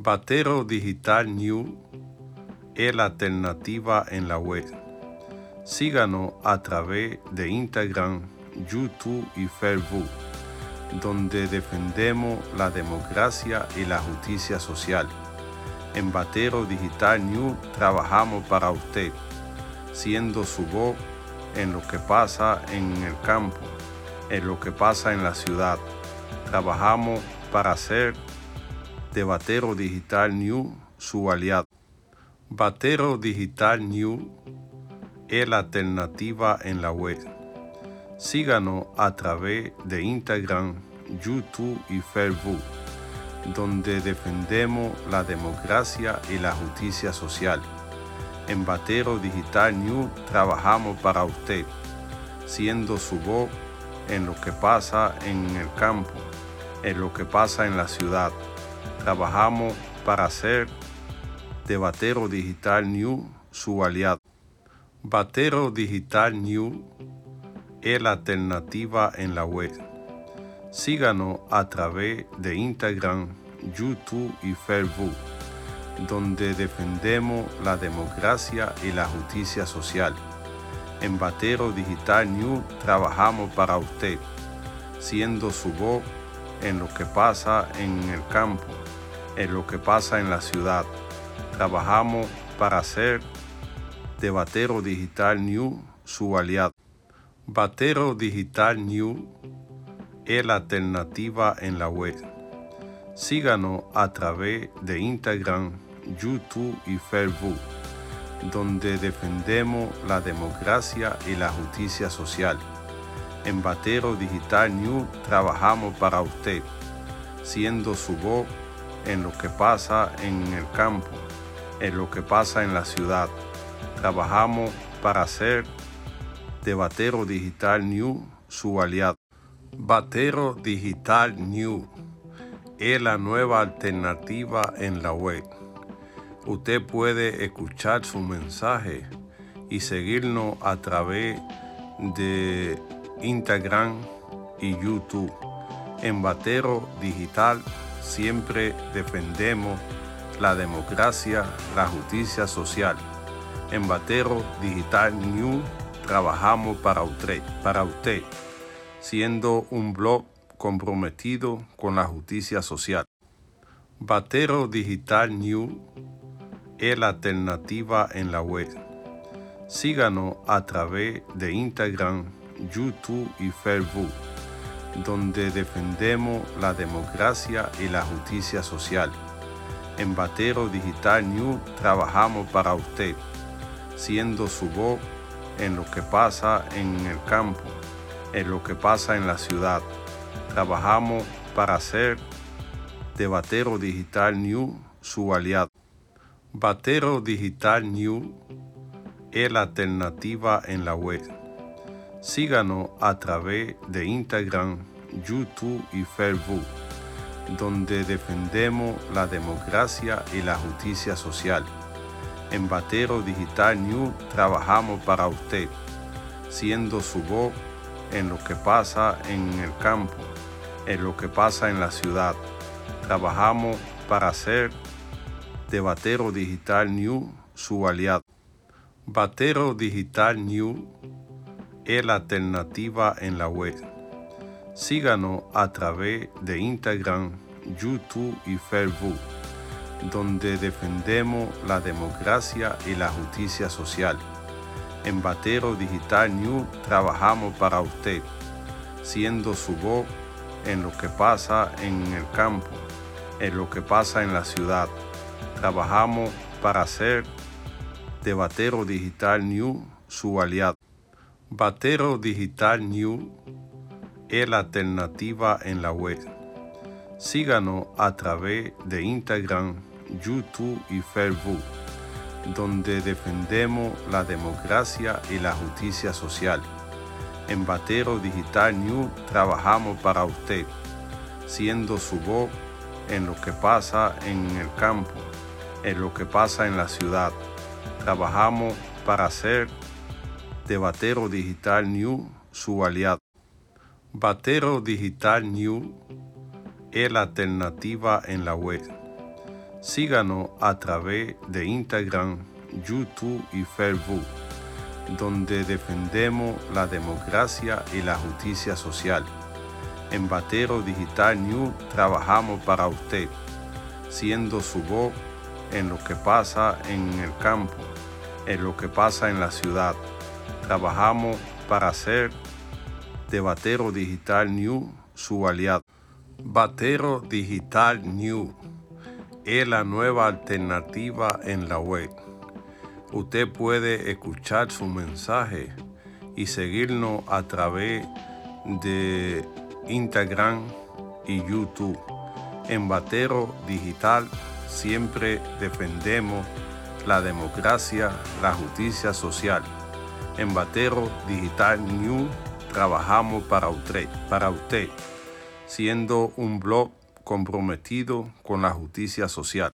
Batero Digital New es la alternativa en la web. Síganos a través de Instagram, YouTube y Facebook, donde defendemos la democracia y la justicia social. En Batero Digital New trabajamos para usted, siendo su voz en lo que pasa en el campo, en lo que pasa en la ciudad. Trabajamos para hacer de Batero Digital New su aliado. Batero Digital New es la alternativa en la web. Síganos a través de Instagram, YouTube y Facebook, donde defendemos la democracia y la justicia social. En Batero Digital New trabajamos para usted, siendo su voz en lo que pasa en el campo, en lo que pasa en la ciudad trabajamos para hacer de Batero Digital New su aliado. Batero Digital New es la alternativa en la web. Síganos a través de Instagram, YouTube y Facebook, donde defendemos la democracia y la justicia social. En Batero Digital New trabajamos para usted, siendo su voz en lo que pasa en el campo, en lo que pasa en la ciudad. Trabajamos para hacer de Batero Digital New su aliado. Batero Digital New es la alternativa en la web. Síganos a través de Instagram, YouTube y Facebook, donde defendemos la democracia y la justicia social. En Batero Digital New trabajamos para usted, siendo su voz en lo que pasa en el campo, en lo que pasa en la ciudad. Trabajamos para hacer de Batero Digital New su aliado. Batero Digital New es la nueva alternativa en la web. Usted puede escuchar su mensaje y seguirnos a través de Instagram y YouTube. En Batero Digital siempre defendemos la democracia, la justicia social. En Batero Digital New trabajamos para usted, para usted, siendo un blog comprometido con la justicia social. Batero Digital New es la alternativa en la web. Síganos a través de Instagram, YouTube y Facebook, donde defendemos la democracia y la justicia social. En Batero Digital New trabajamos para usted, siendo su voz en lo que pasa en el campo, en lo que pasa en la ciudad. Trabajamos para hacer de Batero Digital New su aliado. Batero Digital New es la alternativa en la web Síganos a través de Instagram, YouTube y Facebook, donde defendemos la democracia y la justicia social. En Batero Digital New trabajamos para usted, siendo su voz en lo que pasa en el campo, en lo que pasa en la ciudad. Trabajamos para hacer de Batero Digital New su aliado. Batero Digital New es la alternativa en la web. Síganos a través de Instagram, YouTube y Facebook, donde defendemos la democracia y la justicia social. En Batero Digital New trabajamos para usted, siendo su voz en lo que pasa en el campo, en lo que pasa en la ciudad. Trabajamos para hacer de Batero Digital New su aliado. Batero Digital New es la alternativa en la web. Síganos a través de Instagram, YouTube y Facebook, donde defendemos la democracia y la justicia social. En Batero Digital New trabajamos para usted, siendo su voz en lo que pasa en el campo, en lo que pasa en la ciudad. Trabajamos para hacer de Batero Digital New su aliado. Batero Digital New es la alternativa en la web. Síganos a través de Instagram, YouTube y Facebook, donde defendemos la democracia y la justicia social. En Batero Digital News trabajamos para usted, siendo su voz en lo que pasa en el campo, en lo que pasa en la ciudad. Trabajamos para hacer de Batero Digital News su aliado. Batero Digital News es la nueva alternativa en la web. Usted puede escuchar su mensaje y seguirnos a través de Instagram y YouTube. En Batero Digital siempre defendemos la democracia, la justicia social. En Batero Digital News trabajamos para usted, para usted, siendo un blog comprometido con la justicia social.